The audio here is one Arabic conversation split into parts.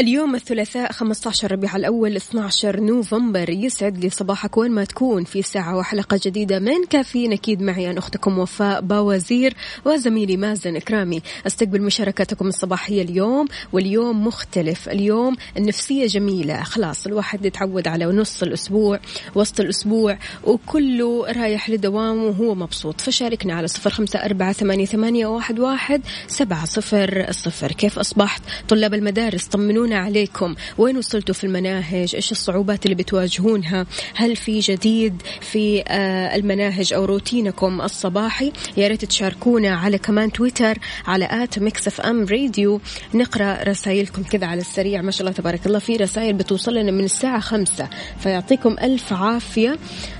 اليوم الثلاثاء 15 ربيع الأول 12 نوفمبر. يسعد لي صباحك وين ما تكون في ساعة وحلقة جديدة من كافيين. أكيد معي أنا أختكم وفاء باوزير وزميلي مازن إكرامي. أستقبل مشاركتكم الصباحية اليوم واليوم مختلف. اليوم النفسية جميلة. خلاص الواحد يتعود على نص الأسبوع وسط الأسبوع وكله رايح لدوامه وهو مبسوط. فشاركنا على صفر خمسة أربعة ثمانية, واحد, سبعة صفر صفر. كيف أصبحت طلاب المدارس؟ طمنونا عليكم. وين وصلتوا في المناهج؟ إيش الصعوبات اللي بتواجهونها؟ هل في جديد في آه، المناهج أو روتينكم الصباحي؟ يا ريت تشاركونا على كمان تويتر على at Mix FM Radio. نقرأ رسائلكم كذا على السريع. ما شاء الله تبارك الله في رسائل بتوصل لنا من الساعة خمسة. فيعطيكم ألف عافية.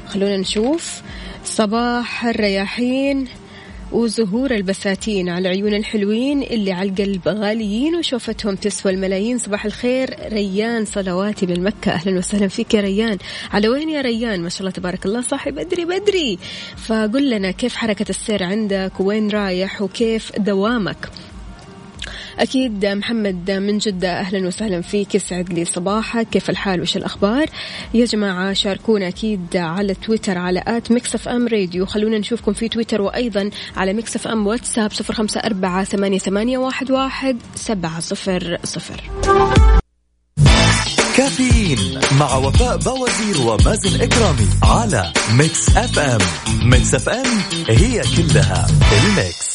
خلونا نشوف. صباح الرياحين. وزهور البساتين على عيون الحلوين اللي على القلب غاليين وشوفتهم تسوى الملايين. صباح الخير ريان صلواتي من مكة. أهلا وسهلا فيك يا ريان. على وين يا ريان؟ ما شاء الله تبارك الله. صاحي بدري بدري. فقل لنا كيف حركة السير عندك؟ وين رايح؟ وكيف دوامك؟ أكيد محمد من جدة أهلا وسهلا فيك يسعد لي صباحك. كيف الحال؟ وش الأخبار؟ يا جماعة شاركونا أكيد على تويتر على at Mix FM Radio. خلونا نشوفكم في تويتر وأيضا على Mix FM واتساب صفر خمسة أربعة ثمانية, ثمانية واحد, واحد سبعة صفر صفر. كافيين مع وفاء باوزير ومازن إكرامي على Mix FM. Mix FM هي كلها ال mix.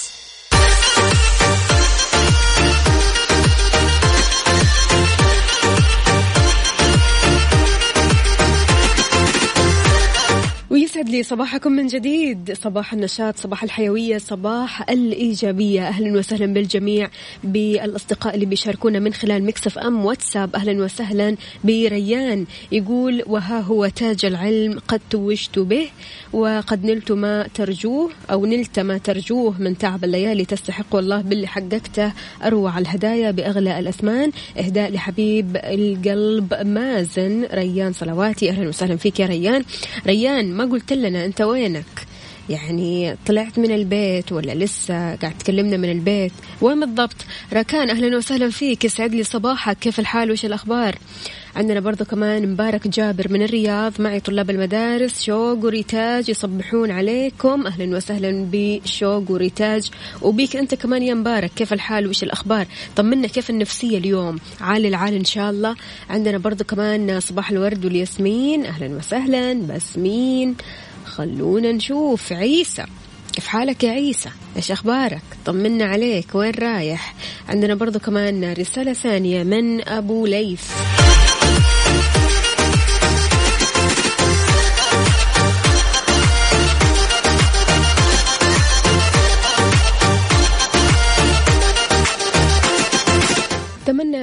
ويسعد لي صباحكم من جديد. صباح النشاط صباح الحيوية صباح الإيجابية. أهلا وسهلا بالجميع بالأصدقاء اللي بيشاركونا من خلال Mix FM واتساب. أهلا وسهلا بريان. يقول وها هو تاج العلم قد توجت به وقد نلت ما ترجوه أو نلت ما ترجوه من تعب الليالي تستحق والله باللي حققته. أروع الهدايا بأغلى الأثمان. إهداء لحبيب القلب مازن ريان صلواتي. أهلا وسهلا فيك يا ريان. ريان ما قلت لنا أنت وينك؟ يعني طلعت من البيت ولا لسه قاعد تكلمنا من البيت؟ وين بالضبط؟ راكان أهلا وسهلا فيك. يسعد لي صباحك. كيف الحال؟ وش الأخبار؟ عندنا برضو كمان مبارك جابر من الرياض. معي طلاب المدارس شوق وريتاج يصبحون عليكم. أهلا وسهلا بشوق وريتاج. وبيك أنت كمان يا مبارك. كيف الحال؟ وش الأخبار؟ طمنا كيف النفسية اليوم؟ عالي العال إن شاء الله. عندنا برضو كمان صباح الورد والياسمين. أهلا وسهلا بسمين. خلونا نشوف عيسى. كيف حالك يا عيسى؟ إيش أخبارك؟ طمنا عليك وين رايح؟ عندنا برضو كمان رسالة ثانية من أبو ليث.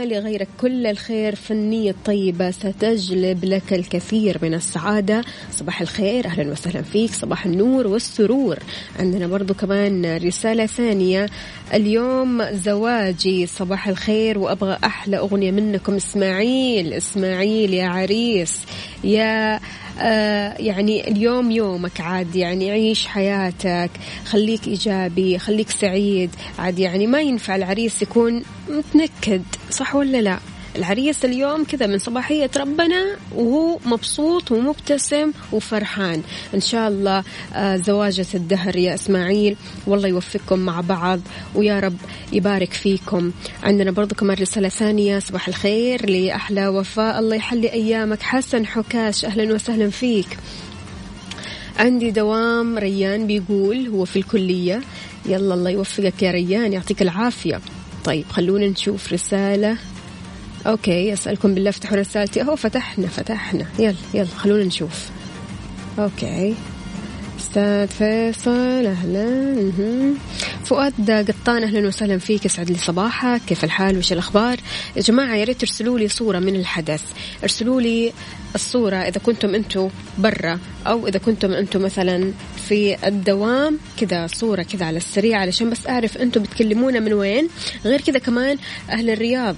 لغيرك كل الخير فالنية الطيبة ستجلب لك الكثير من السعادة. صباح الخير أهلا وسهلا فيك. صباح النور والسرور. عندنا برضو كمان رسالة ثانية. اليوم زواجي. صباح الخير وأبغى أحلى أغنية منكم. إسماعيل إسماعيل يا عريس يا يعني اليوم يومك عاد يعني عيش حياتك خليك إيجابي خليك سعيد عاد يعني ما ينفع العريس يكون متنكد صح ولا لا؟ العريس اليوم كذا من صباحية ربنا وهو مبسوط ومبتسم وفرحان. إن شاء الله آه، زواجة الدهر يا إسماعيل. والله يوفقكم مع بعض ويا رب يبارك فيكم. عندنا برضو كمان رسالة ثانية صباح الخير لأحلى وفاء. الله يحلي أيامك. حسن حكاش أهلا وسهلا فيك. عندي دوام ريان بيقول هو في الكلية. يلا الله يوفقك يا ريان يعطيك العافية. طيب خلونا نشوف رسالة. okay اسالكم بالله افتحوا رسالتي. أهو فتحنا فتحنا. يلا يلا خلونا نشوف. okay. أستاذ فيصل أهلا. فؤاد قطان أهلا وسهلا فيك. يسعد لي صباحك. كيف الحال؟ وش الأخبار؟ يا جماعة يا ريت ترسلوا لي صورة من الحدث. ارسلوا لي الصورة إذا كنتم أنتم برا أو إذا كنتم أنتم مثلا في الدوام. كذا صورة كذا على السريع علشان بس أعرف أنتم بتكلمونا من وين. غير كذا كمان أهل الرياض.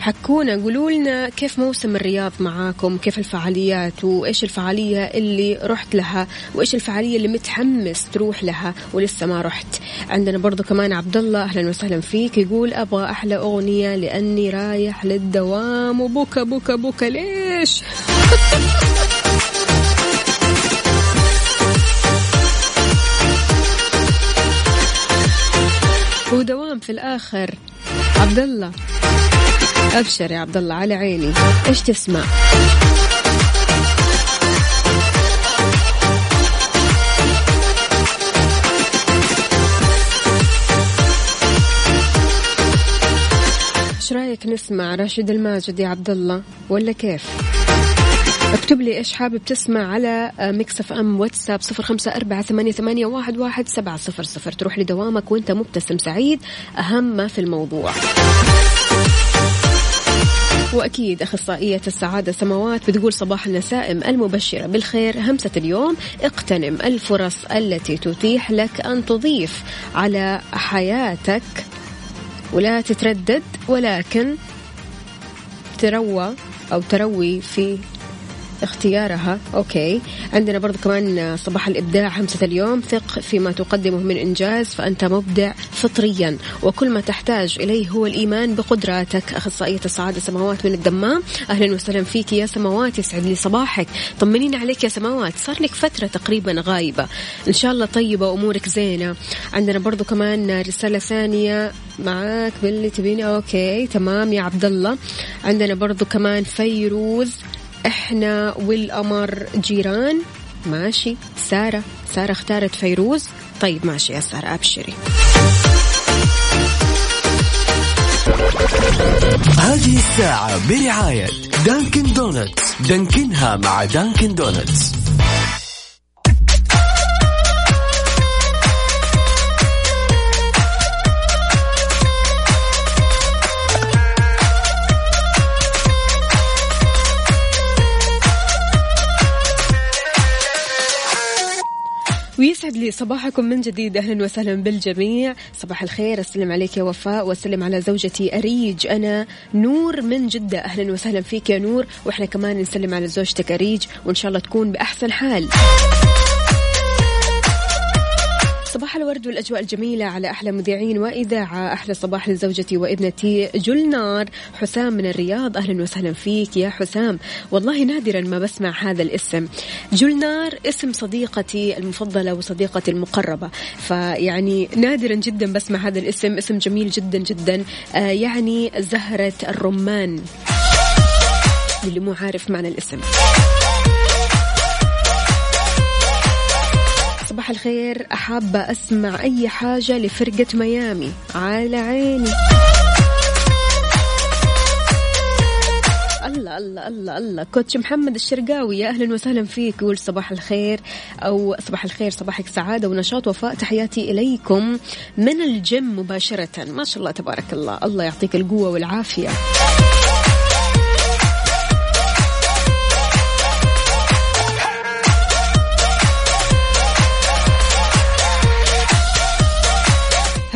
حكونا قولوا لنا كيف موسم الرياض معاكم؟ كيف الفعاليات؟ وإيش الفعالية اللي رحت لها؟ وإيش الفعالية اللي متحمس تروح لها ولسه ما رحت؟ عندنا برضو كمان عبد الله أهلا وسهلا فيك يقول أبغى أحلى أغنية لأني رايح للدوام. وبكى بكى بكى ليش؟ ودوام في الآخر. عبد الله أبشر يا عبد الله على عيني. إيش تسمع؟ إيش رأيك نسمع راشد الماجد يا عبد الله ولا كيف؟ اكتب لي إيش حابب تسمع على Mix FM واتساب صفر خمسة أربعة ثمانية, ثمانية واحد, واحد سبعة صفر صفر. تروح لدوامك وانت مبتسم سعيد. أهم ما في الموضوع. وأكيد أخصائية السعادة سماوات بتقول صباح النسائم المبشرة بالخير. همسة اليوم اقتنم الفرص التي تتيح لك أن تضيف على حياتك. ولا تتردد ولكن تروى أو تروي في اختيارها. أوكي. عندنا برضو كمان صباح الإبداع همسة اليوم. ثق فيما تقدمه من إنجاز فأنت مبدع فطريا. وكل ما تحتاج إليه هو الإيمان بقدراتك. أخصائية السعاده سماوات من الدمام. أهلا وسهلا فيك يا سماوات يسعد لي صباحك. طمنينا عليك يا سماوات. صار لك فترة تقريبا غايبة. إن شاء الله طيبة امورك زينة. عندنا برضو كمان رسالة ثانية معاك باللي تبيني. okay تمام يا عبد الله. عندنا برضو كمان فيروز. إحنا والقمر جيران. ماشي. سارة. سارة اختارت فيروز. طيب ماشي يا سارة أبشري. هذه الساعة برعاية Dunkin' Donuts. Dunkin ها مع Dunkin' Donuts. ويسعد لي صباحكم من جديد. أهلا وسهلا بالجميع. صباح الخير. اسلم عليك يا وفاء. واسلم على زوجتي أريج. أنا نور من جدة. أهلا وسهلا فيك يا نور. وإحنا كمان نسلم على زوجتك أريج. وإن شاء الله تكون بأحسن حال. صباح الورد والأجواء الجميلة على أحلى مذيعين وإذاعة أحلى صباح لزوجتي وابنتي جلنار حسام من الرياض أهلا وسهلا فيك يا حسام. والله نادرا ما بسمع هذا الاسم. جلنار اسم صديقتي المفضلة وصديقتي المقربة. فيعني نادرا جدا بسمع هذا الاسم. اسم جميل جدا جدا. آه يعني زهرة الرمان. اللي مو عارف معنى الاسم. صباح الخير. أحابة أسمع أي حاجة لفرقة ميامي. على عيني. الله الله الله الله. كوتش محمد الشرقاوي يا أهلا وسهلا فيك. يقول صباح الخير أو صباح الخير صباحك سعادة ونشاط وفاء. تحياتي إليكم من الجيم مباشرة. ما شاء الله تبارك الله. الله يعطيك القوة والعافية.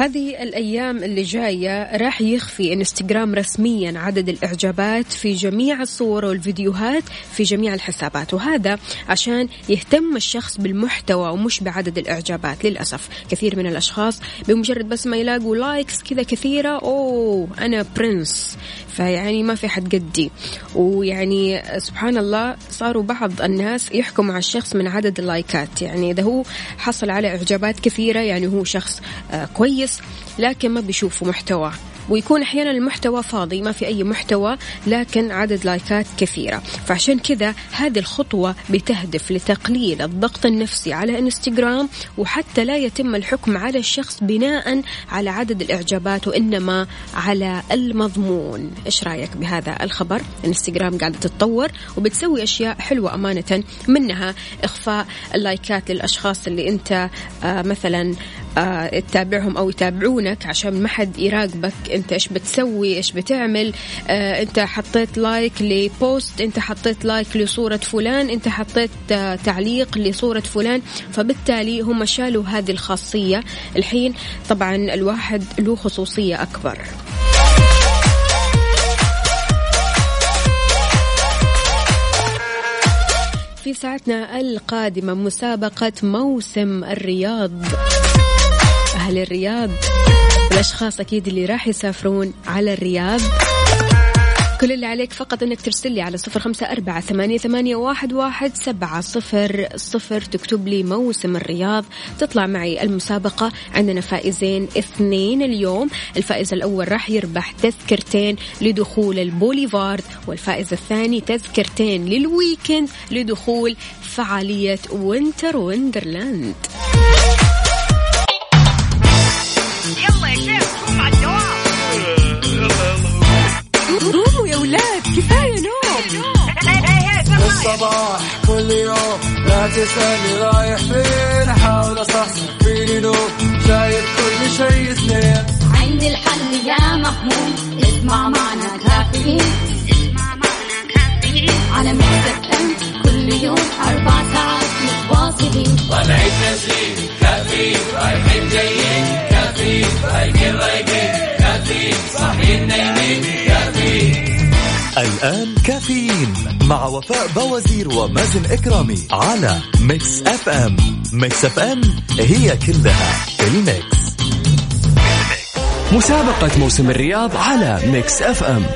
هذه الأيام اللي جاية راح يخفي انستغرام رسميا عدد الإعجابات في جميع الصور والفيديوهات في جميع الحسابات وهذا عشان يهتم الشخص بالمحتوى ومش بعدد الإعجابات للأسف. كثير من الأشخاص بمجرد بس ما يلاقوا likes كذا كثيرة أوه أنا prince فيعني ما في حد قدي. ويعني سبحان الله صاروا بعض الناس يحكموا على الشخص من عدد اللايكات. يعني إذا هو حصل على إعجابات كثيرة يعني هو شخص آه، كويس. لكن ما بيشوفوا محتوى. ويكون أحيانا المحتوى فاضي ما في أي محتوى لكن عدد لايكات كثيرة. فعشان كذا هذه الخطوة بتهدف لتقليل الضغط النفسي على إنستغرام وحتى لا يتم الحكم على الشخص بناء على عدد الإعجابات وإنما على المضمون. إيش رأيك بهذا الخبر؟ إنستغرام قاعدة تتطور وبتسوي أشياء حلوة أمانة منها إخفاء اللايكات للأشخاص اللي أنت آه مثلا تتابعهم أو يتابعونك عشان ما حد يراقبك. أنت إيش بتسوي؟ إيش بتعمل؟ آه أنت حطيت like ل post أنت حطيت like لصورة فلان أنت حطيت آه تعليق لصورة فلان. فبالتالي هم شالوا هذه الخاصية. الحين طبعا الواحد له خصوصية أكبر. في ساعتنا القادمة مسابقة موسم الرياض. أهل الرياض. الأشخاص أكيد اللي راح يسافرون على الرياض. كل اللي عليك فقط إنك ترسل لي على صفر خمسة أربعة ثمانية, ثمانية واحد, واحد سبعة صفر صفر. تكتب لي موسم الرياض. تطلع معي المسابقة. عندنا فائزين اثنين اليوم. الفائز الأول راح يربح تذكرتين لدخول البوليفارد. والفائز الثاني تذكرتين لل weekend لدخول فعالية Winter Wonderland قوموا يا ولاد كفاية نوم. الصباح كل يوم لا تسألني رايح فين أحاول أصحصح فيني نوم. شايف كل شيء سنين عندي الحل يا محمود اسمع معنا كافيين. اسمع معنا كافيين على مكتب ام كل يوم أربع ساعات متواصلين. طلعت نسرين كافيين رايحين جايين. كافيين رايقين رايقين كافيين صاحيين نايمين. الآن كافيين مع وفاء بوازير ومازن إكرامي على Mix FM. Mix FM هي كلها ال mix. مسابقة موسم الرياض على Mix FM.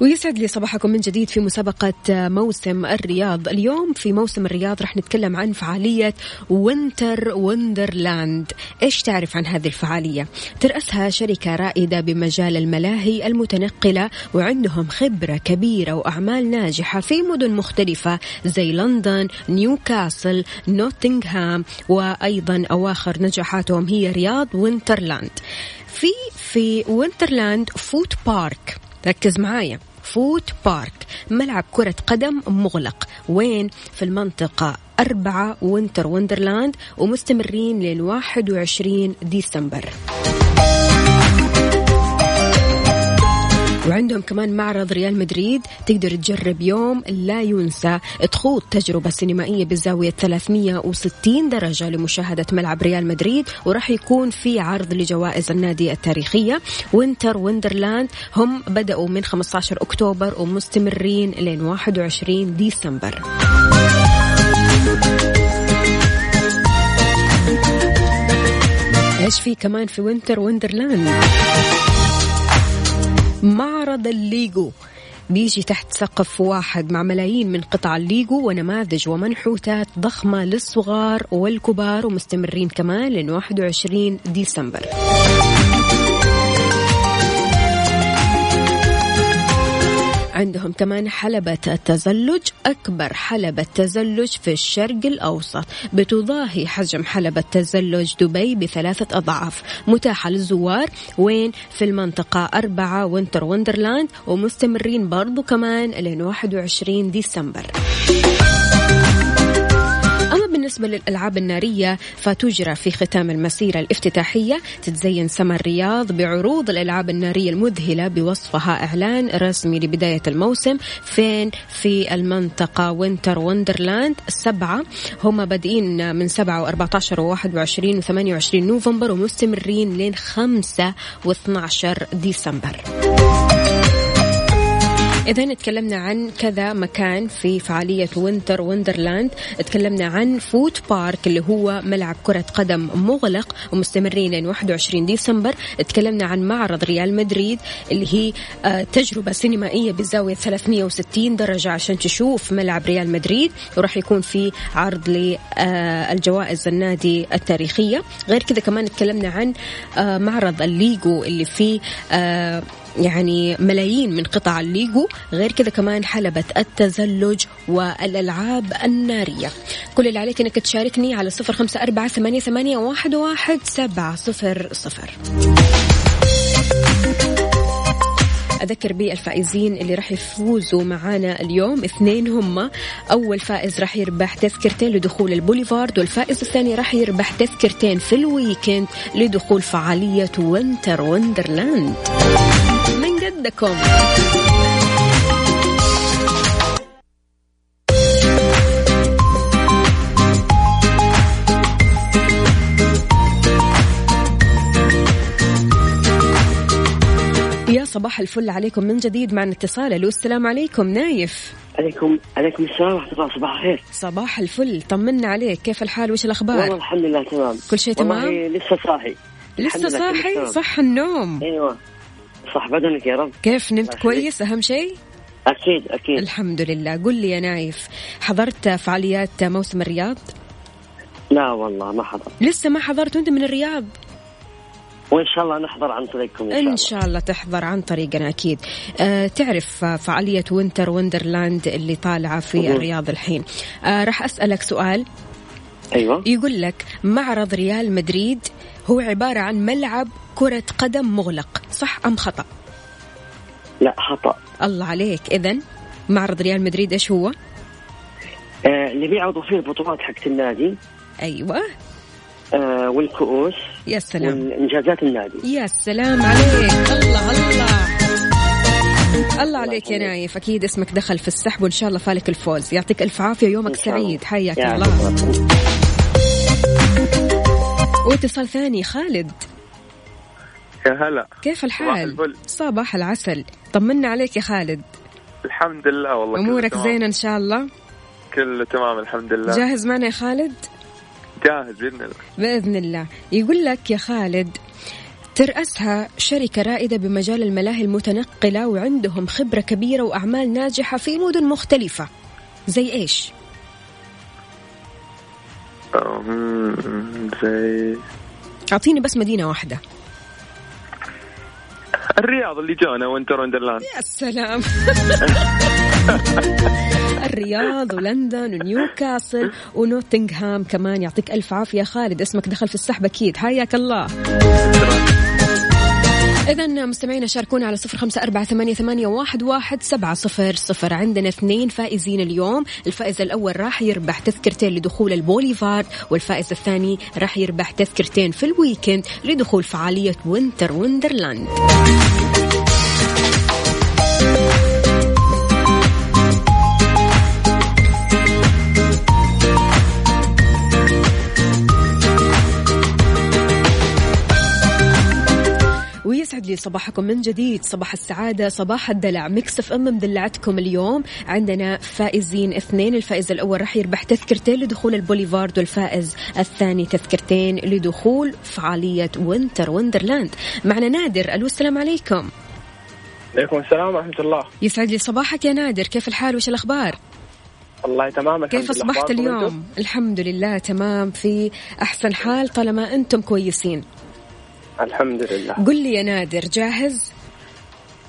ويسعد لي صباحكم من جديد في مسابقة موسم الرياض. اليوم في موسم الرياض رح نتكلم عن فعالية Winter Wonderland إيش تعرف عن هذه الفعالية؟ ترأسها شركة رائدة بمجال الملاهي المتنقلة وعندهم خبرة كبيرة وأعمال ناجحة في مدن مختلفة زي لندن نيوكاسل نوتنغهام وأيضا أواخر نجاحاتهم هي رياض Winterland في في Winterland Foot Park ركز معايا. Foot Park. ملعب كرة قدم مغلق. وين؟ في المنطقة أربعة Winter Wonderland ومستمرين لل 21 ديسمبر. وعندهم كمان معرض ريال مدريد تقدر تجرب يوم لا ينسى تخوض تجربة سينمائية بزاوية 360 درجة لمشاهدة ملعب ريال مدريد وراح يكون في عرض لجوائز النادي التاريخية. Winter Wonderland هم بدأوا من 15 أكتوبر ومستمرين لين 21 ديسمبر. إيش في كمان في Winter Wonderland؟ معرض الليجو بيجي تحت سقف واحد مع ملايين من قطع الليجو ونماذج ومنحوتات ضخمة للصغار والكبار ومستمرين كمان لين 21 ديسمبر. عندهم كمان حلبة التزلج أكبر حلبة تزلج في الشرق الأوسط. بتضاهي حجم حلبة تزلج دبي بثلاثة أضعاف. متاحة للزوار وين؟ في المنطقة أربعة Winter Wonderland ومستمرين برضو كمان لين 21 ديسمبر. بالنسبة للألعاب النارية فتجرى في ختام المسيرة الافتتاحية تتزين سما الرياض بعروض الألعاب النارية المذهلة بوصفها إعلان رسمي لبداية الموسم. فين في المنطقة Winter Wonderland؟ السبعة هم بادئين من 7 و14 و21 و28 نوفمبر ومستمرين لين 5 و12 ديسمبر. إذا تكلمنا عن كذا مكان في فعالية Winter Wonderland تكلمنا عن Foot Park اللي هو ملعب كرة قدم مغلق ومستمرين لين 21 ديسمبر. تكلمنا عن معرض ريال مدريد اللي هي آه، تجربة سينمائية بزاوية 360 درجة عشان تشوف ملعب ريال مدريد. وراح يكون في عرض للجوائز النادي التاريخية. غير كذا كمان تكلمنا عن آه، معرض الليجو اللي فيه آه، يعني ملايين من قطع الليجو غير كذا كمان حلبة التزلج والألعاب النارية. كل اللي عليك أنك تشاركني على صفر خمسة أربعة ثمانية, ثمانية واحد, واحد سبعة صفر صفر. أذكر بالفائزين اللي راح يفوزوا معانا اليوم. اثنين هم. أول فائز راح يربح تذكرتين لدخول البوليفارد والفائز الثاني راح يربح تذكرتين في ال weekend لدخول فعالية Winter Wonderland. من قدكم يا صباح الفل عليكم من جديد معنا اتصال ألو السلام عليكم نايف. عليكم عليكم السلام ورحمة الله صباح الخير. صباح الفل طمنا عليك كيف الحال؟ وش والله الاخبار الحمد لله تمام. كل شيء تمام؟ والله لسه صاحي. لسه صاحي. صح النوم. أيوه. صح بدنك يا رب. كيف نمت كويس؟ أهم شيء؟ أكيد أكيد. الحمد لله. قل لي يا نايف حضرت فعاليات موسم الرياض؟ لا والله ما حضر لسه ما حضرت وأنت من الرياض؟ وإن شاء الله نحضر عن طريقكم إن شاء الله. إن شاء الله تحضر عن طريقنا أكيد. أه تعرف فعالية Winter Wonderland اللي طالعة في موسم الرياض الحين. أه راح أسألك سؤال. أيوه. يقول لك معرض ريال مدريد هو عبارة عن ملعب كرة قدم مغلق صح أم خطأ؟ لا خطأ. الله عليك. اذا معرض ريال مدريد إيش هو؟ آه اللي بيعرضوا فيه البطولات حقت النادي. أيوه. آه والكؤوس. يا سلام. والإنجازات النادي. يا سلام عليك. الله الله. الله عليك يا. نايف. أكيد اسمك دخل في السحب وإن شاء الله فالك الفوز. يعطيك ألف عافية يومك. سعيد. حياك يا الله. واتصال ثاني خالد. يا هلا. كيف الحال. صباح العسل. طمنا عليك يا خالد. الحمد لله والله أمورك. زينة إن شاء الله؟ كله تمام الحمد لله. جاهز معنا يا خالد؟ جاهز بإذن الله. بإذن الله. يقول لك يا خالد ترأسها شركة رائدة بمجال الملاهي المتنقلة وعندهم خبرة كبيرة وأعمال ناجحة في مدن مختلفة. زي إيش؟ زي أعطيني بس مدينة واحدة. الرياض اللي جونا Winter Wonderland. يا سلام. الرياض ولندن ونيوكاسل ونوتنغهام كمان. يعطيك ألف عافية. خالد اسمك دخل في السحب أكيد. حياك الله. إذا مستمعينا شاركونا على صفر خمسة أربعة ثمانية, ثمانية واحد, واحد سبعة صفر صفر. عندنا اثنين فائزين اليوم. الفائز الأول راح يربح تذكرتين لدخول البوليفارد والفائز الثاني راح يربح تذكرتين في ال weekend لدخول فعالية Winter Wonderland. ويسعد لي صباحكم من جديد. صباح السعادة صباح الدلع. Mix FM مدلعتكم اليوم. عندنا فائزين اثنين. الفائز الأول راح يربح تذكرتين لدخول البوليفارد والفائز الثاني تذكرتين لدخول فعالية Winter Wonderland معنا نادر. ألو السلام عليكم. عليكم السلام ورحمة الله. يسعد لي صباحك يا نادر. كيف الحال؟ وش الأخبار؟ الله تمام كيف. أصبحت اليوم؟ الحمد لله تمام. في أحسن حال طالما أنتم كويسين. الحمد لله قل لي يا نادر جاهز؟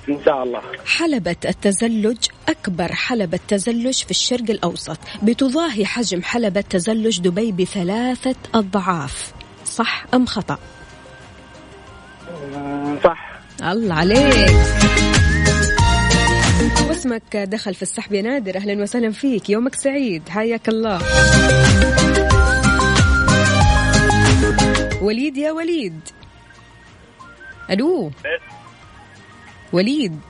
إن شاء الله. حلبة التزلج أكبر حلبة تزلج في الشرق الأوسط. بتضاهي حجم حلبة تزلج دبي بثلاثة أضعاف. صح أم خطأ؟ مم، صح. الله عليك. واسمك دخل في السحب يا نادر أهلا وسهلا فيك. يومك سعيد حياك الله. وليد يا وليد. ألو. وليد.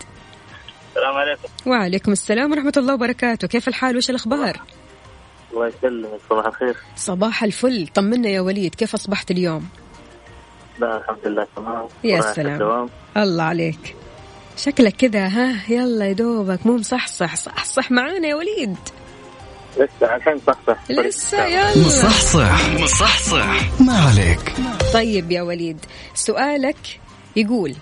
السلام عليكم. وعليكم السلام ورحمة الله وبركاته. كيف الحال؟ وش الأخبار؟ الله يسلمك. صباح الخير. صباح الفل. طمنا يا وليد. كيف أصبحت اليوم؟ لا الحمد لله تمام. يا سلام. الدوام. الله عليك. شكلك كذا ها؟ يلا يا دوبك. مو مصحصح. صح صح معانا يا وليد. لسه عشان صح صح لسه يلا. مصحصح. مصحصح. ما عليك. طيب يا وليد سؤالك يقول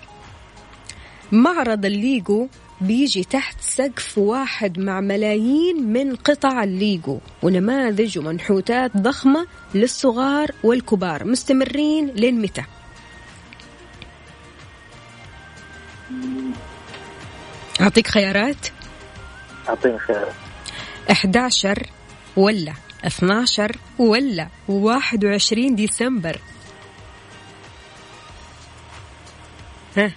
معرض الليجو بيجي تحت سقف واحد مع ملايين من قطع الليجو ونماذج ومنحوتات ضخمة للصغار والكبار مستمرين لين متى؟ أعطيك خيارات؟ أعطيني خير 11 ولا 12 ولا 21 ديسمبر. ها؟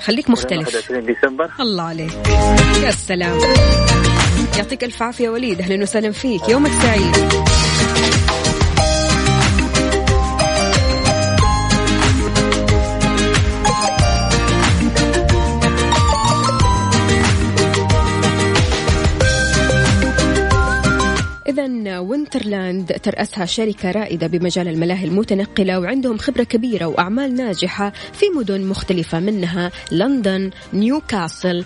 خليك مختلف. 21 ديسمبر. الله عليك. يا سلام. يعطيك ألف عافية وليد. أهلا وسهلا فيك. يومك سعيد. إذا Winterland ترأسها شركة رائدة بمجال الملاهي المتنقلة وعندهم خبرة كبيرة وأعمال ناجحة في مدن مختلفة منها لندن، نيوكاسل،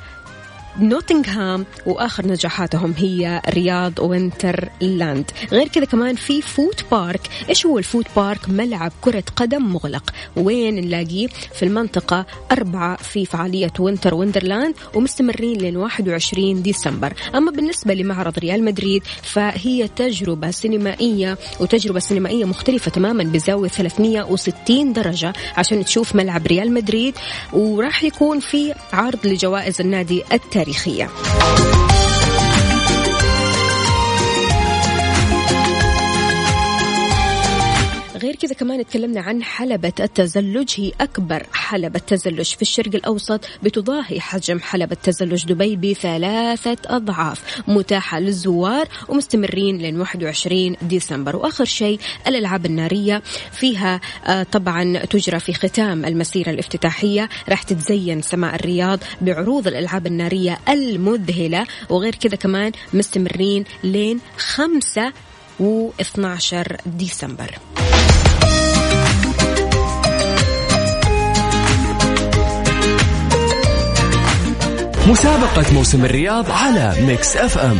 نوتنغهام وآخر نجاحاتهم هي رياض Winterland غير كذا كمان في Foot Park. إيش هو ال Foot Park؟ ملعب كرة قدم مغلق. وين نلاقيه؟ في المنطقة أربعة في فعالية Winter Wonderland ومستمرين لين 21 ديسمبر. أما بالنسبة لمعرض ريال مدريد فهي تجربة سينمائية وتجربة سينمائية مختلفة تماما بزاوية 360 درجة عشان تشوف ملعب ريال مدريد. وراح يكون في عرض لجوائز النادي التاريخية. كذا كمان تكلمنا عن حلبة التزلج. هي أكبر حلبة تزلج في الشرق الأوسط بتضاهي حجم حلبة تزلج دبي بثلاثة أضعاف. متاحة للزوار ومستمرين لين 21 ديسمبر. وآخر شيء الألعاب النارية. فيها آه، طبعا تجرى في ختام المسيرة الافتتاحية. راح تتزين سماء الرياض بعروض الألعاب النارية المذهلة. وغير كذا كمان مستمرين لين 5 و12 ديسمبر. مسابقة موسم الرياض على Mix FM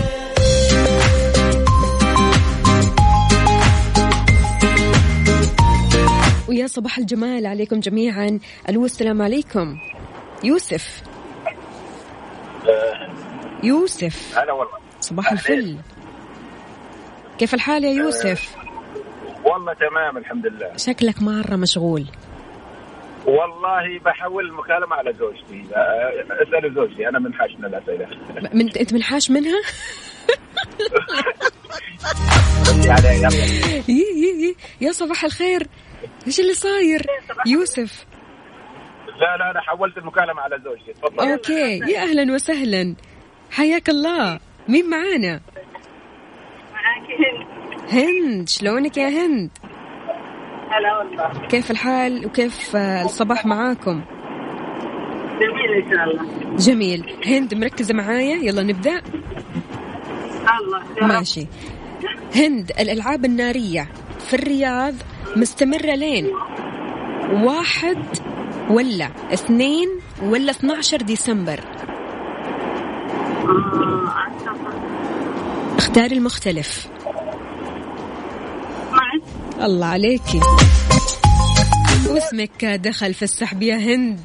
ويا صباح الجمال عليكم جميعا. ألو السلام عليكم. يوسف. يوسف. هلا والله. صباح الفل. كيف الحال يا يوسف؟ والله تمام الحمد لله. شكلك مرة مشغول. والله بحول المكالمة على زوجتي. اسأل زوجتي أنا منحاش من الأسئلة. من أنت منحاش منها؟ يعني يلا. يي يي يي. يا صباح الخير. إيش اللي صاير؟ يوسف. لا لا أنا حولت المكالمة على زوجتي. تفضل. أوكي. يا أهلا وسهلا. حياك الله. مين معانا؟ هند. شلونك يا هند؟ هلا والله. كيف الحال وكيف الصباح معاكم؟ جميل إن شاء الله. جميل. هند مركزة معايا؟ يلا نبدأ. الله. ماشي. هند الألعاب النارية في الرياض مستمرة لين واحد ولا اثنين ولا 12 ديسمبر. آه،. اختاري المختلف. الله عليكي. واسمك دخل في السحب يا هند.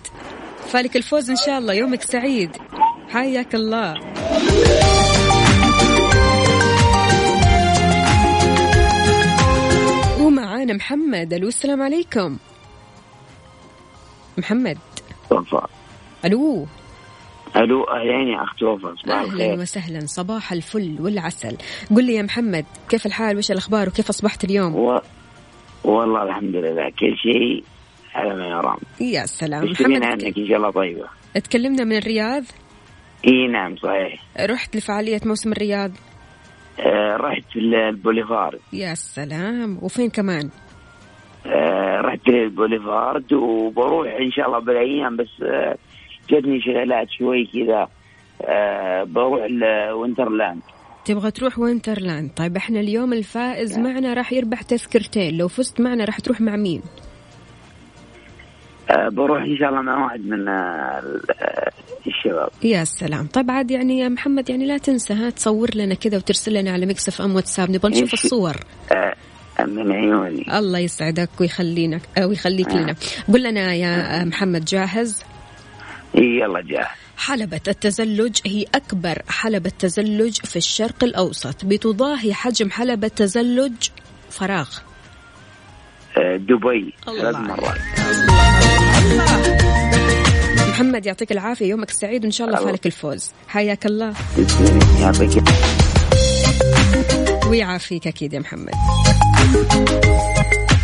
فالك الفوز إن شاء الله يومك سعيد. حياك الله. ومعانا محمد ألو السلام عليكم. محمد. وفاء ألو. ألو يا أختي وفاء صباح أهلا الخير وسهلا صباح الفل والعسل. قل لي يا محمد كيف الحال؟ وش الأخبار؟ وكيف أصبحت اليوم؟ و... والله الحمد لله كل شيء على ما يرام. يا سلام. محمد عنك إن شاء الله طيبة. تكلمنا من الرياض؟ إي نعم صحيح. رحت لفعالية موسم الرياض؟ آه رحت البوليفارد. يا سلام. وفين كمان؟ آه رحت للبوليفارد وبروح إن شاء الله بالأيام بس آه جتني شغلات شوي كذا. آه بروح ل Winterland تبغى تروح Winterland؟ طيب إحنا اليوم الفائز معنا راح يربح تذكرتين لو فزت معنا راح تروح مع مين؟ آه، بروح إن شاء الله مع واحد من آه، آه، الشباب. يا سلام. طيب عاد يعني يا محمد يعني لا تنسى ها تصور لنا كذا وترسل لنا على Mix FM واتساب نبغى نشوف؟ الصور. آه، من عيوني. الله يسعدك ويخلينا ويخليك آه. لنا. قل لنا يا محمد جاهز؟ إي، يلا جاهز. حلبة التزلج هي أكبر حلبة تزلج في الشرق الأوسط. بتضاهي حجم حلبة تزلج فراغ. آه، دبي. ثلاث مرات. محمد يعطيك العافية. يومك سعيد وإن شاء الله. فالك الفوز. حياك الله. ويعافيك أكيد يا محمد.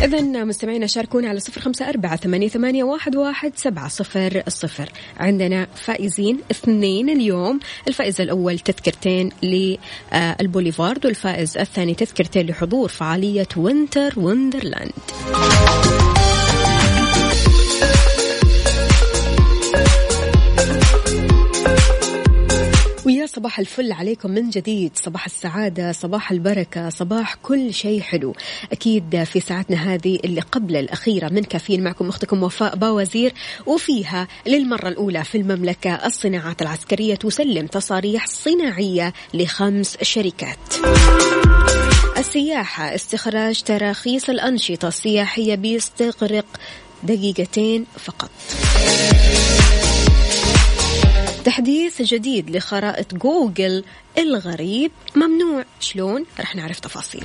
إذا مستمعينا شاركونا على صفر خمسة أربعة ثمانية, ثمانية واحد, واحد سبعة صفر الصفر عندنا فائزين اثنين اليوم. الفائز الأول تذكرتين للبوليفارد والفائز الثاني تذكرتين لحضور فعالية Winter Wonderland ويا صباح الفل عليكم من جديد. صباح السعادة صباح البركة صباح كل شيء حلو. أكيد في ساعتنا هذه اللي قبل الأخيرة من كافيين معكم أختكم وفاء باوزير وفيها للمرة الأولى في المملكة الصناعات العسكرية تسلم تصاريح صناعية لخمس شركات. السياحة استخراج تراخيص الأنشطة السياحية بيستغرق دقيقتين فقط. تحديث جديد لخرائط جوجل الغريب. ممنوع. شلون؟ رح نعرف تفاصيل.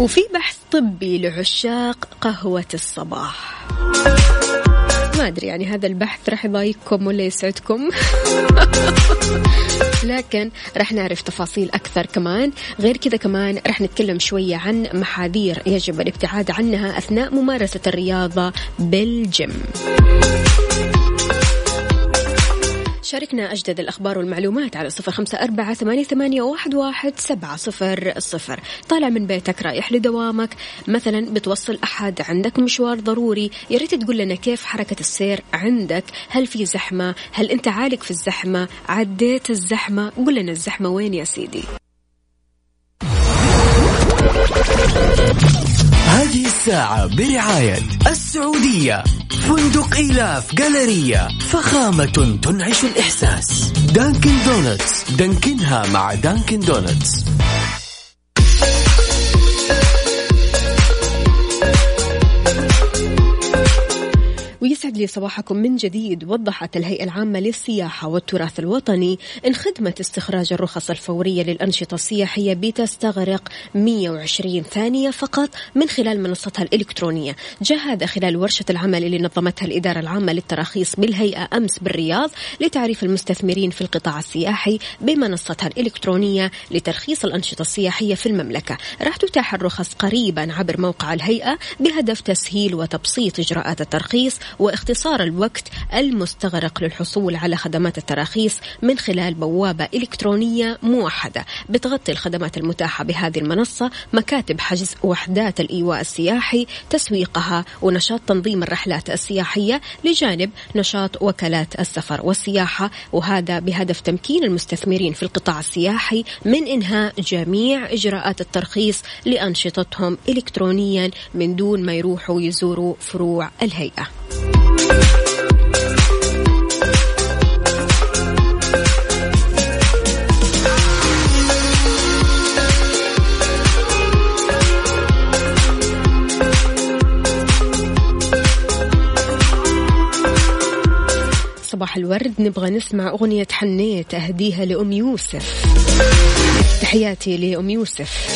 وفي بحث طبي لعشاق قهوة الصباح. ما أدري يعني هذا البحث راح يضايقكم ولا يسعدكم. لكن راح نعرف تفاصيل أكثر كمان. غير كذا كمان راح نتكلم شوية عن محاذير يجب الابتعاد عنها أثناء ممارسة الرياضة بالجيم. شاركنا أجدد الأخبار والمعلومات على صفر خمسة أربعة ثمانية, واحد, واحد سبعة صفر الصفر طالع من بيتك رايح لدوامك. مثلا بتوصل أحد عندك مشوار ضروري. يا ريت تقول لنا كيف حركة السير عندك؟ هل في زحمة؟ هل أنت عالق في الزحمة؟ عديت الزحمة؟ قول لنا الزحمة وين يا سيدي؟ هذه الساعة برعاية السعودية. فندق إيلاف جالرية فخامة تنعش الإحساس. Dunkin' Donuts. دانكنها مع Dunkin' Donuts. ويسعد لي صباحكم من جديد وضحت الهيئة العامة للسياحة والتراث الوطني إن خدمة استخراج الرخص الفورية للأنشطة السياحية بتستغرق 120 ثانية فقط من خلال منصتها الإلكترونية. جاء هذا خلال ورشة العمل اللي نظمتها الإدارة العامة للتراخيص بالهيئة أمس بالرياض لتعريف المستثمرين في القطاع السياحي بمنصتها الإلكترونية لترخيص الأنشطة السياحية في المملكة. راح تتاح الرخص قريبا عبر موقع الهيئة بهدف تسهيل وتبسيط إجراءات الترخيص واختصار الوقت المستغرق للحصول على خدمات التراخيص من خلال بوابة إلكترونية موحدة. بتغطي الخدمات المتاحة بهذه المنصة مكاتب حجز وحدات الإيواء السياحي تسويقها ونشاط تنظيم الرحلات السياحية لجانب نشاط وكالات السفر والسياحة. وهذا بهدف تمكين المستثمرين في القطاع السياحي من إنهاء جميع إجراءات الترخيص لأنشطتهم إلكترونيا من دون ما يروحوا يزوروا فروع الهيئة. صباح الورد نبغى نسمع أغنية حنيت أهديها لأم يوسف. تحياتي لأم يوسف.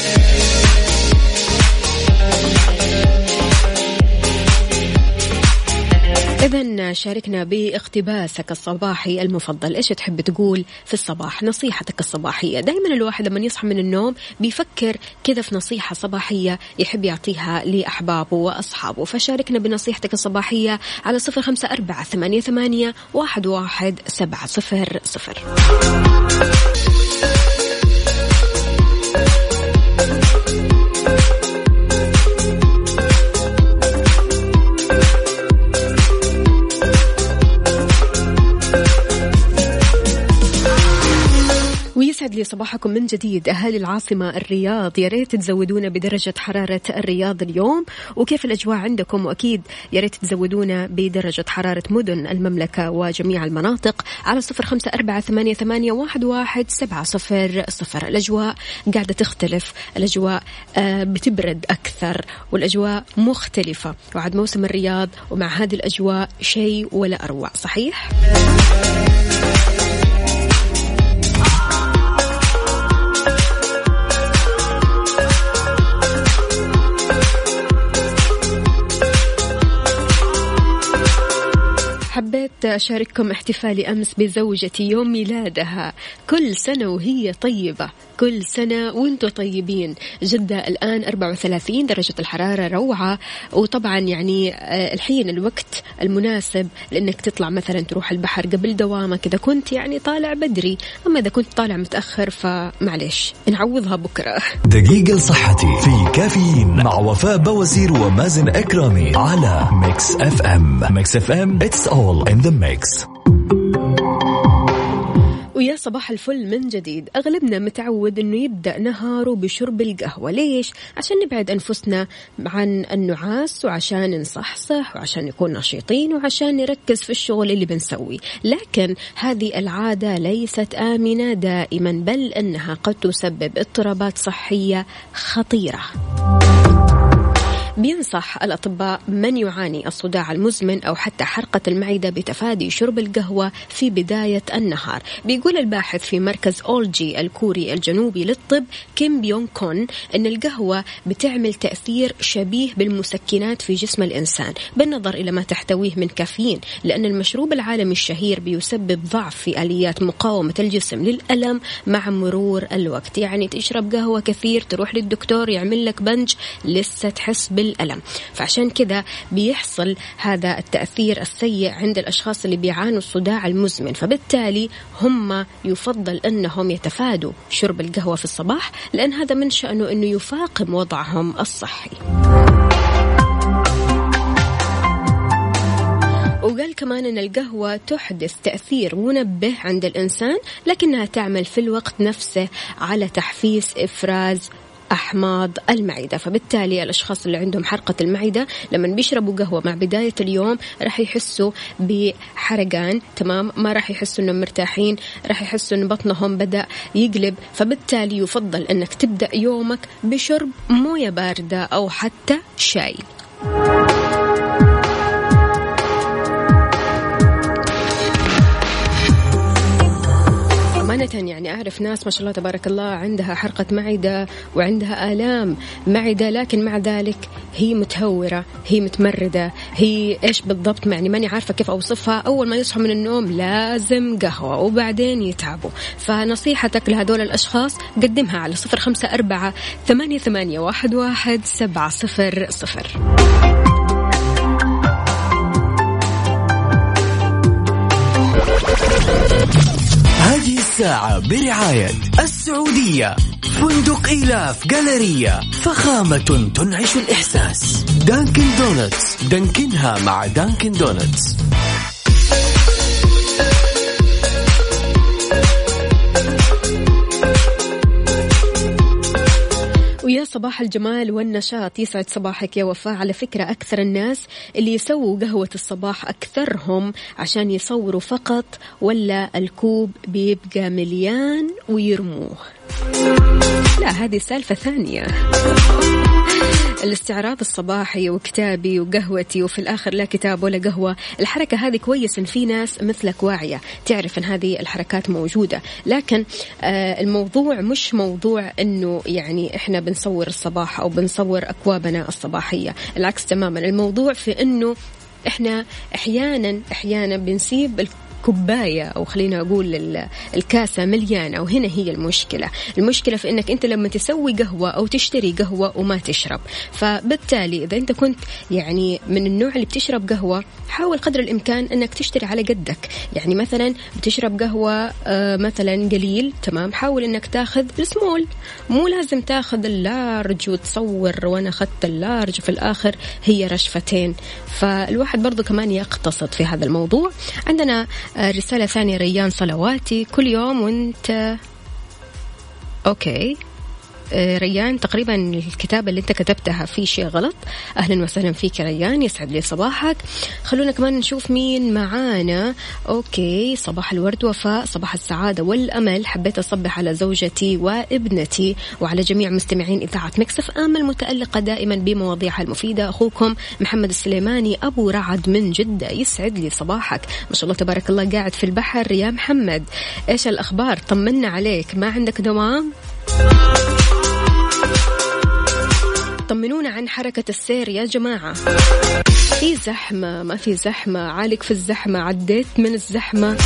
إذا شاركنا باقتباسك الصباحي المفضل، إيش تحب تقول في الصباح؟ نصيحتك الصباحية، دائما الواحد لما يصحى من النوم بيفكر كذا في نصيحة صباحية يحب يعطيها لأحبابه وأصحابه، فشاركنا بنصيحتك الصباحية على صفر خمسة أربعة ثمانية, ثمانية واحد, واحد سبعة صفر صفر. يسعد لي صباحكم من جديد. أهالي العاصمة الرياض يا ريت تزودونا بدرجة حرارة الرياض اليوم. وكيف الأجواء عندكم؟ وأكيد يا ريت تزودونا بدرجة حرارة مدن المملكة وجميع المناطق. على صفر خمسة أربعة ثمانية, ثمانية واحد, واحد سبعة صفر صفر. الأجواء قاعدة تختلف. الأجواء آه بتبرد أكثر. والأجواء مختلفة. وعد موسم الرياض ومع هذه الأجواء شيء ولا أروع. صحيح؟ حبيت أشارككم احتفالي أمس بزوجتي يوم ميلادها. كل سنة وهي طيبة. كل سنة وأنتم طيبين. جدة الآن 34 درجة الحرارة روعة. وطبعا يعني آه، الحين الوقت المناسب لأنك تطلع مثلا تروح البحر قبل دوامك. إذا كنت يعني طالع بدري أما إذا كنت طالع متأخر فمعليش نعوضها بكرة. دقيقة لصحتي في كافيين مع وفاء بوازير ومازن إكرامي على Mix FM. Mix FM it's all in the mix. ويا صباح الفل من جديد. أغلبنا متعود أنه يبدأ نهاره بشرب القهوة. ليش؟ عشان نبعد أنفسنا عن النعاس وعشان نصحصح وعشان نكون نشيطين وعشان نركز في الشغل اللي بنسويه. لكن هذه العادة ليست آمنة دائما بل أنها قد تسبب اضطرابات صحية خطيرة. بينصح الأطباء من يعاني الصداع المزمن أو حتى حرقة المعدة بتفادي شرب القهوة في بداية النهار. بيقول الباحث في مركز أولجي الكوري الجنوبي للطب كيم بيونغ كون أن القهوة بتعمل تأثير شبيه بالمسكنات في جسم الإنسان. بالنظر إلى ما تحتويه من كافيين لأن المشروب العالمي الشهير بيسبب ضعف في آليات مقاومة الجسم للألم مع مرور الوقت. يعني تشرب قهوة كثير تروح للدكتور يعمل لك بنج لسه تحس بالألم. فعشان كذا بيحصل هذا التأثير السيء عند الأشخاص اللي بيعانوا الصداع المزمن. فبالتالي هم يفضل أنهم يتفادوا شرب القهوة في الصباح لأن هذا من شأنه أنه يفاقم وضعهم الصحي. وقال كمان أن القهوة تحدث تأثير منبه عند الإنسان لكنها تعمل في الوقت نفسه على تحفيز إفراز أحماض المعدة. فبالتالي الأشخاص اللي عندهم حرقة المعدة لما بيشربوا قهوة مع بداية اليوم راح يحسوا بحرقان تمام؟ ما راح يحسوا أنهم مرتاحين راح يحسوا أن بطنهم بدأ يقلب. فبالتالي يفضل أنك تبدأ يومك بشرب موية باردة أو حتى شاي. أمانة يعني أعرف ناس ما شاء الله تبارك الله عندها حرقة معدة وعندها آلام معدة لكن مع ذلك هي متهورة هي متمردة هي إيش بالضبط يعني ماني عارفة كيف أوصفها. أول ما يصحوا من النوم لازم قهوة وبعدين يتعبوا. فنصيحتك لهذول الأشخاص قدمها على صفر خمسة أربعة ثمانية, ثمانية واحد, واحد سبعة صفر صفر. هذه الساعة برعاية السعودية. فندق إيلاف جالريا فخامة تنعش الإحساس. Dunkin' Donuts. دانكنها مع Dunkin' Donuts. صباح الجمال والنشاط. يسعد صباحك يا وفاء. على فكرة أكثر الناس اللي يسووا قهوة الصباح أكثرهم عشان يصوروا فقط ولا الكوب بيبقى مليان ويرموه. لا هذه سالفة ثانية. الاستعراض الصباحي وكتابي وقهوتي وفي الآخر لا كتاب ولا قهوة. الحركة هذه كويس إن في ناس مثلك واعية. تعرف إن هذه الحركات موجودة. لكن آه الموضوع مش موضوع إنه يعني إحنا بنصور الصباح أو بنصور أكوابنا الصباحية. العكس تماما. الموضوع في إنه إحنا أحيانا أحيانا بنسيب كوباية أو خلينا أقول الكاسة مليانة وهنا هي المشكلة. المشكلة في أنك أنت لما تسوي قهوة أو تشتري قهوة وما تشرب. فبالتالي إذا أنت كنت يعني من النوع اللي بتشرب قهوة حاول قدر الإمكان أنك تشتري على قدك. يعني مثلا بتشرب قهوة آه، مثلا قليل تمام؟ حاول أنك تاخذ السمول. مو لازم تاخذ ال large وتصور وأنا أخذت ال large وفي الآخر هي رشفتين. فالواحد برضو كمان يقتصد في هذا الموضوع. عندنا آه، رسالة ثانية ريان صلواتي. كل يوم وانت okay. ريان تقريبا الكتابة اللي أنت كتبتها في شيء غلط. أهلا وسهلا فيك يا ريان يسعد لي صباحك. خلونا كمان نشوف مين معانا. okay صباح الورد وفاء صباح السعادة والأمل. حبيت أصبح على زوجتي وابنتي وعلى جميع مستمعين إذاعة Mix FM المتألقة دائما بمواضيعها المفيدة. أخوكم محمد السليماني أبو رعد من جدة. يسعد لي صباحك. ما شاء الله تبارك الله قاعد في البحر. يا محمد إيش الأخبار؟ طمنا عليك. ما عندك دوام؟ طمنونا عن حركة السير يا جماعة. في زحمة ما في زحمة. عالق في الزحمة عديت من الزحمة.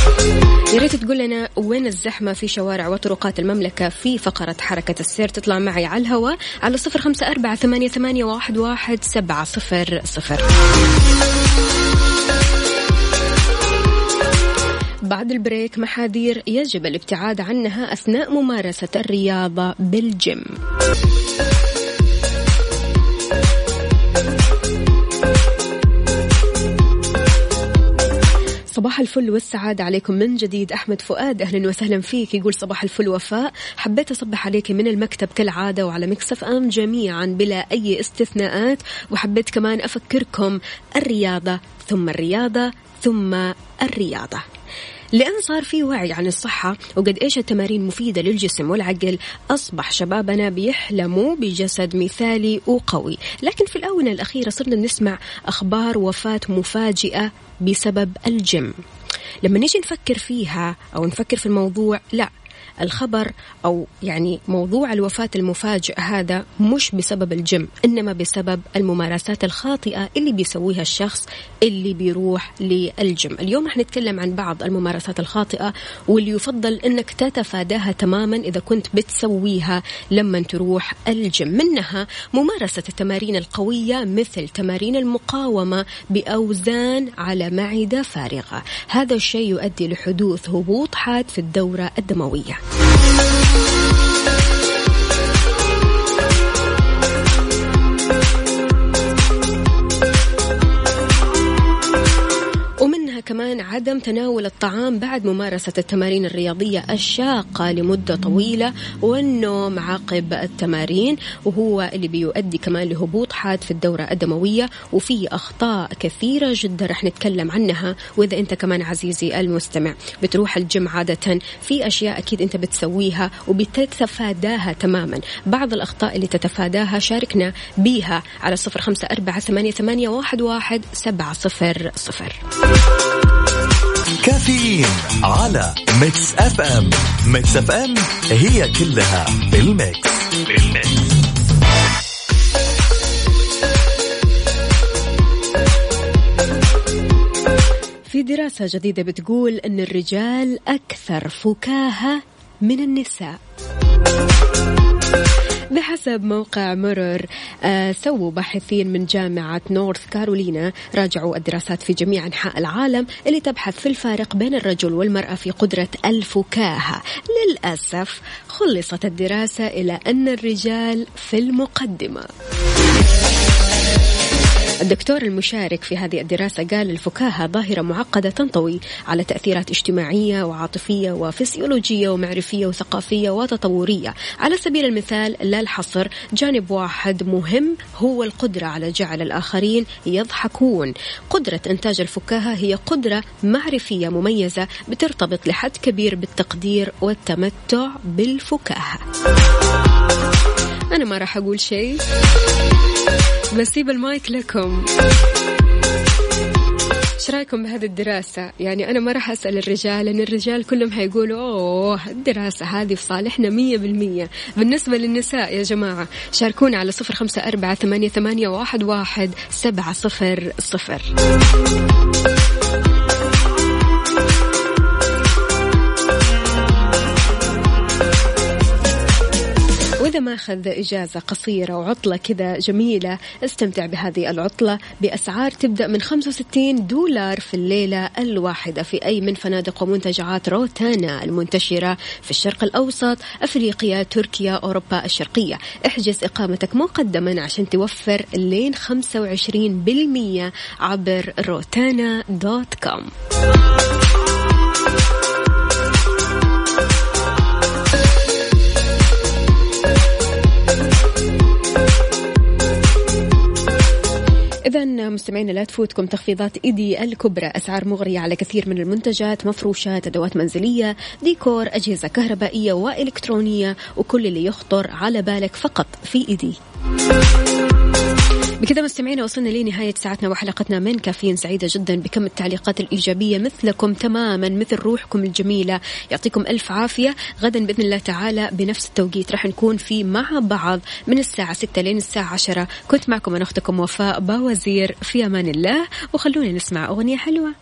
يا ريت تقول لنا وين الزحمة؟ في شوارع وطرقات المملكة في فقرة حركة السير. تطلع معي على الهواء على صفر خمسة أربعة ثمانية, ثمانية واحد, واحد سبعة صفر صفر. بعد ال break محاذير يجب الابتعاد عنها أثناء ممارسة الرياضة بالجيم. صباح الفل والسعادة عليكم من جديد. أحمد فؤاد أهلا وسهلا فيك. يقول صباح الفل وفاء. حبيت أصبح عليك من المكتب كالعادة وعلى مكسف أم جميعا بلا أي استثناءات. وحبيت كمان أفكركم الرياضة ثم الرياضة ثم الرياضة. لأن صار في وعي عن الصحة وقد إيش التمارين مفيدة للجسم والعقل أصبح شبابنا بيحلموا بجسد مثالي وقوي. لكن في الآونة الأخيرة صرنا نسمع أخبار وفاة مفاجئة بسبب الجيم. لما نيجي نفكر فيها أو نفكر في الموضوع لا الخبر أو يعني موضوع الوفاة المفاجئ هذا مش بسبب الجيم إنما بسبب الممارسات الخاطئة اللي بيسويها الشخص اللي بيروح للجيم. اليوم رح نتكلم عن بعض الممارسات الخاطئة واللي يفضل إنك تتفاداها تماما إذا كنت بتسويها لما تروح الجيم. منها ممارسة التمارين القوية مثل تمارين المقاومة بأوزان على معدة فارغة. هذا الشيء يؤدي لحدوث هبوط حاد في الدورة الدموية. Thank you. كمان عدم تناول الطعام بعد ممارسة التمارين الرياضية الشاقة لمدة طويلة والنوم عقب التمارين وهو اللي بيؤدي كمان لهبوط حاد في الدورة الدموية وفي أخطاء كثيرة جدا رح نتكلم عنها وإذا أنت كمان عزيزي المستمع بتروح الجيم عادة في أشياء أكيد أنت بتسويها وبتتفاداها تماما. بعض الأخطاء اللي تتفاداها شاركنا بيها على صفر خمسة أربعة ثمانية, ثمانية واحد, واحد سبعة صفر صفر. كافيين على Mix FM. Mix FM هي كلها بال mix بال mix في دراسة جديدة بتقول أن الرجال أكثر فكاهة من النساء. بحسب موقع مرر آه سووا باحثين من جامعة نورث كارولينا راجعوا الدراسات في جميع أنحاء العالم اللي تبحث في الفارق بين الرجل والمرأة في قدرة الفكاهة للأسف خلصت الدراسة إلى أن الرجال في المقدمة. الدكتور المشارك في هذه الدراسة قال الفكاهة ظاهرة معقدة تنطوي على تأثيرات اجتماعية وعاطفية وفسيولوجية ومعرفية وثقافية وتطورية. على سبيل المثال لا الحصر جانب واحد مهم هو القدرة على جعل الآخرين يضحكون. قدرة إنتاج الفكاهة هي قدرة معرفية مميزة بترتبط لحد كبير بالتقدير والتمتع بالفكاهة. أنا ما راح أقول شيء. بسيب المايك لكم. إيش رأيكم بهذه الدراسة؟ يعني أنا ما راح أسأل الرجال لأن الرجال كلهم حيقولوا أوه الدراسة هذه في صالحنا مية بالمية. بالنسبة للنساء يا جماعة شاركونا على صفر خمسة أربعة ثمانية, واحد سبعة صفر صفر. أخذ إجازة قصيرة وعطلة كذا جميلة. استمتع بهذه العطلة. بأسعار تبدأ من 65 دولار في الليلة الواحدة في أي من فنادق ومنتجعات روتانا المنتشرة في الشرق الأوسط أفريقيا تركيا أوروبا الشرقية. احجز إقامتك مقدما عشان توفر لين 25% عبر روتانا دوت كوم. نذكرنا مستمعينا لا تفوتكم تخفيضات إيدي الكبرى. أسعار مغرية على كثير من المنتجات مفروشات أدوات منزلية ديكور أجهزة كهربائية وإلكترونية وكل اللي يخطر على بالك فقط في إيدي. بكذا مستمعينا وصلنا لنهاية ساعتنا وحلقتنا من كافيين سعيدة جدا بكم التعليقات الإيجابية مثلكم تماما مثل روحكم الجميلة. يعطيكم ألف عافية. غدا بإذن الله تعالى بنفس التوقيت. راح نكون في مع بعض من الساعة 6 لين الساعة 10 كنت معكم أنا أختكم وفاء باوزير في أمان الله. وخلونا نسمع أغنية حلوة.